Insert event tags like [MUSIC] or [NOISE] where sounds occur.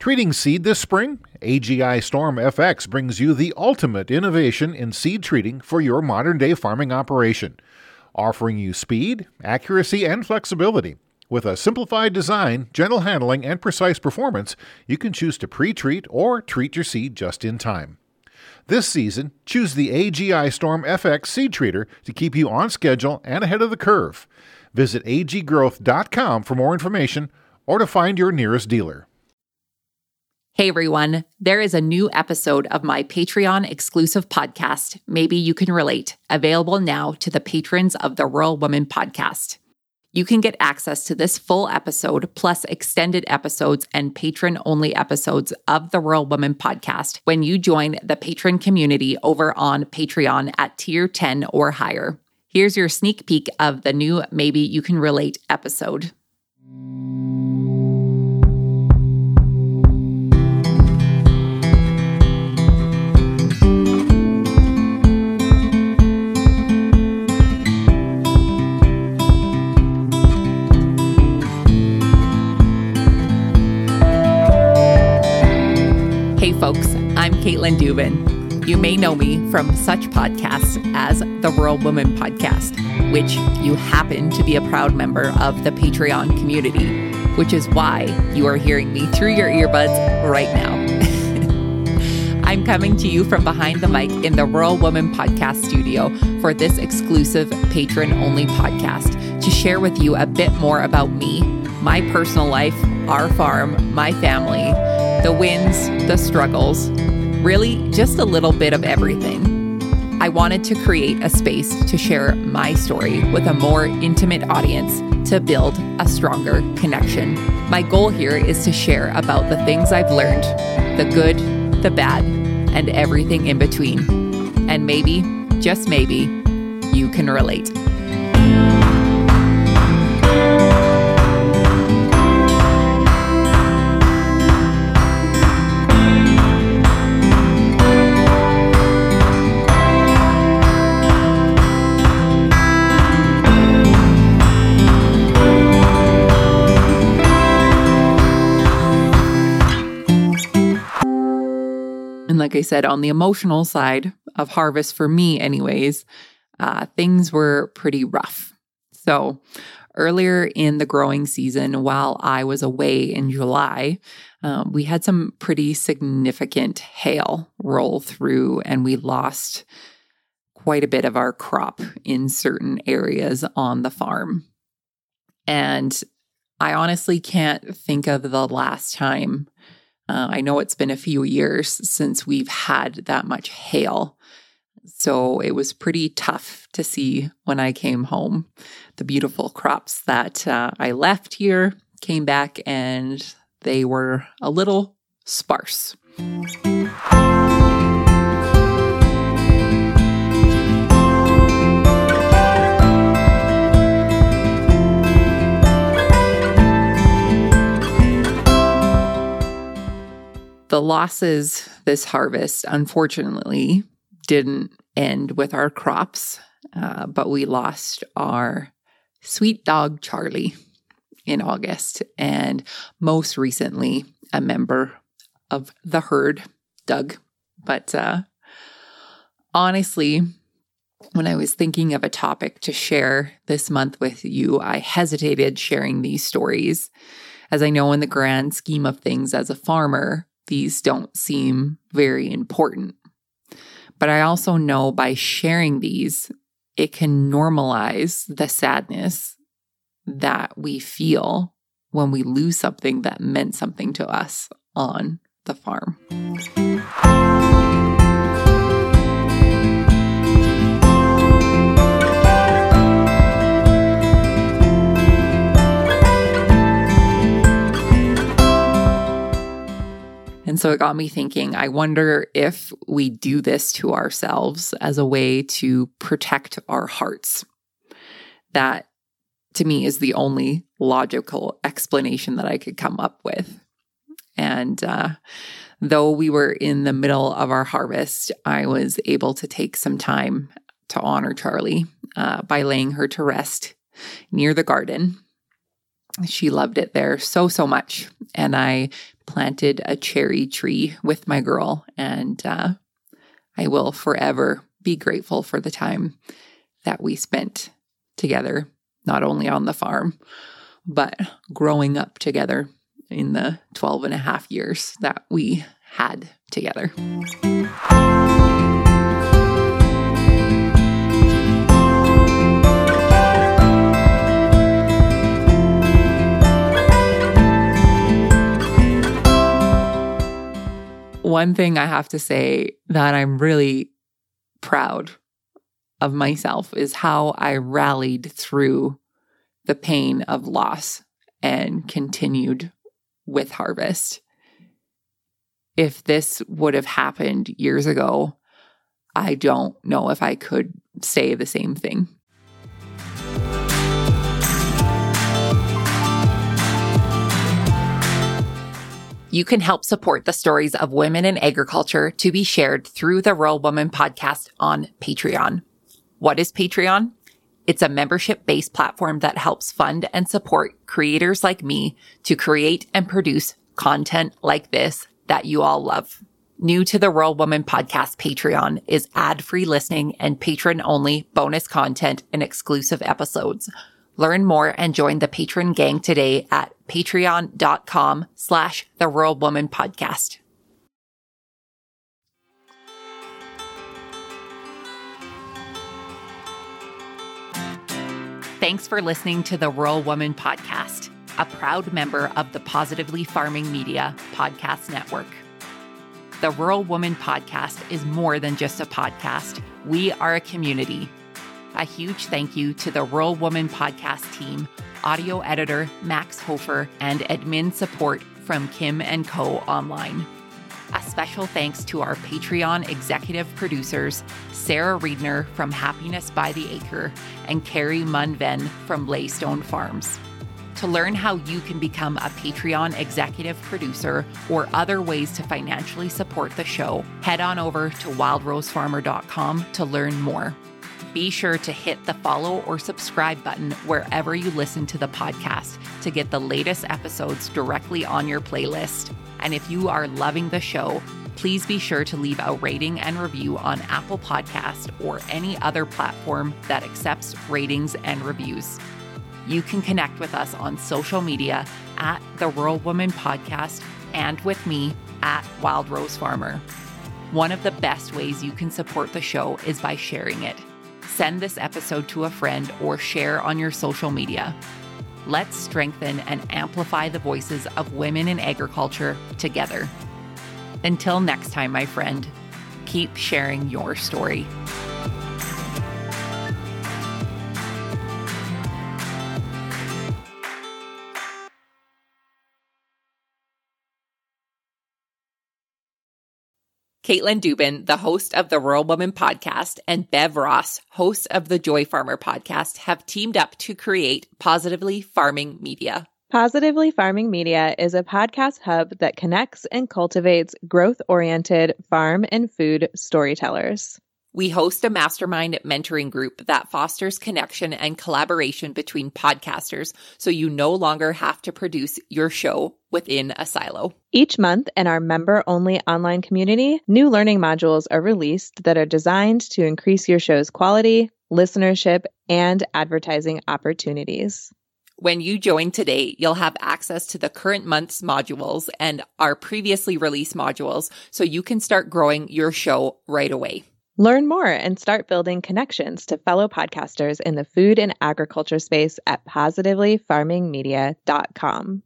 Treating seed this spring? AGI Storm FX brings you the ultimate innovation in seed treating for your modern day farming operation, offering you speed, accuracy, and flexibility. With a simplified design, gentle handling, and precise performance, you can choose to pre treat or treat your seed just in time. This season, choose the AGI Storm FX seed treater to keep you on schedule and ahead of the curve. Visit aggrowth.com for more information or to find your nearest dealer. Hey everyone, there is a new episode of my Patreon exclusive podcast, Maybe You Can Relate, available now to the patrons of the Rural Woman podcast. You can get access to this full episode, plus extended episodes and patron only episodes of the Rural Woman podcast when you join the patron community over on Patreon at tier 10 or higher. Here's your sneak peek of the new Maybe You Can Relate episode. I'm Katelyn Duban. You may know me from such podcasts as the Rural Woman Podcast, which you happen to be a proud member of the Patreon community, which is why you are hearing me through your earbuds right now. [LAUGHS] I'm coming to you from behind the mic in the Rural Woman Podcast studio for this exclusive patron only podcast to share with you a bit more about me, my personal life, our farm, my family the wins, the struggles, really just a little bit of everything. I wanted to create a space to share my story with a more intimate audience to build a stronger connection. My goal here is to share about the things I've learned the good, the bad, and everything in between. And maybe, just maybe, you can relate. Like I said, on the emotional side of harvest, for me, anyways, uh, things were pretty rough. So, earlier in the growing season, while I was away in July, um, we had some pretty significant hail roll through, and we lost quite a bit of our crop in certain areas on the farm. And I honestly can't think of the last time uh, I know it's been a few years since we've had that much hail. So it was pretty tough to see when I came home. The beautiful crops that uh, I left here came back and they were a little sparse. The losses this harvest, unfortunately, didn't end with our crops, uh, but we lost our sweet dog, Charlie, in August. And most recently, a member of the herd, Doug. But uh, honestly, when I was thinking of a topic to share this month with you, I hesitated sharing these stories, as I know in the grand scheme of things as a farmer, these don't seem very important. But I also know by sharing these, it can normalize the sadness that we feel when we lose something that meant something to us on the farm. So it got me thinking I wonder if we do this to ourselves as a way to protect our hearts. That to me is the only logical explanation that I could come up with. And uh, though we were in the middle of our harvest, I was able to take some time to honor Charlie uh, by laying her to rest near the garden. She loved it there so, so much. And I planted a cherry tree with my girl, and uh, I will forever be grateful for the time that we spent together, not only on the farm, but growing up together in the 12 and a half years that we had together. One thing I have to say that I'm really proud of myself is how I rallied through the pain of loss and continued with harvest. If this would have happened years ago, I don't know if I could say the same thing. You can help support the stories of women in agriculture to be shared through the Rural Woman podcast on Patreon. What is Patreon? It's a membership based platform that helps fund and support creators like me to create and produce content like this that you all love. New to the Rural Woman podcast Patreon is ad free listening and patron only bonus content and exclusive episodes. Learn more and join the patron gang today at patreon.com slash the Rural Woman podcast. Thanks for listening to the Rural Woman podcast, a proud member of the Positively Farming Media podcast network. The Rural Woman podcast is more than just a podcast. We are a community. A huge thank you to the Rural Woman podcast team, audio editor Max Hofer, and admin support from Kim and Co. Online. A special thanks to our Patreon executive producers, Sarah Reedner from Happiness by the Acre and Carrie Munven from Laystone Farms. To learn how you can become a Patreon executive producer or other ways to financially support the show, head on over to wildrosefarmer.com to learn more. Be sure to hit the follow or subscribe button wherever you listen to the podcast to get the latest episodes directly on your playlist. And if you are loving the show, please be sure to leave a rating and review on Apple Podcast or any other platform that accepts ratings and reviews. You can connect with us on social media at the Rural Woman Podcast and with me at Wild Rose Farmer. One of the best ways you can support the show is by sharing it. Send this episode to a friend or share on your social media. Let's strengthen and amplify the voices of women in agriculture together. Until next time, my friend, keep sharing your story. Katelyn Duban, the host of the Rural Woman podcast, and Bev Ross, host of the Joy Farmer podcast, have teamed up to create Positively Farming Media. Positively Farming Media is a podcast hub that connects and cultivates growth oriented farm and food storytellers. We host a mastermind mentoring group that fosters connection and collaboration between podcasters so you no longer have to produce your show within a silo. Each month in our member only online community, new learning modules are released that are designed to increase your show's quality, listenership, and advertising opportunities. When you join today, you'll have access to the current month's modules and our previously released modules so you can start growing your show right away. Learn more and start building connections to fellow podcasters in the food and agriculture space at positivelyfarmingmedia.com.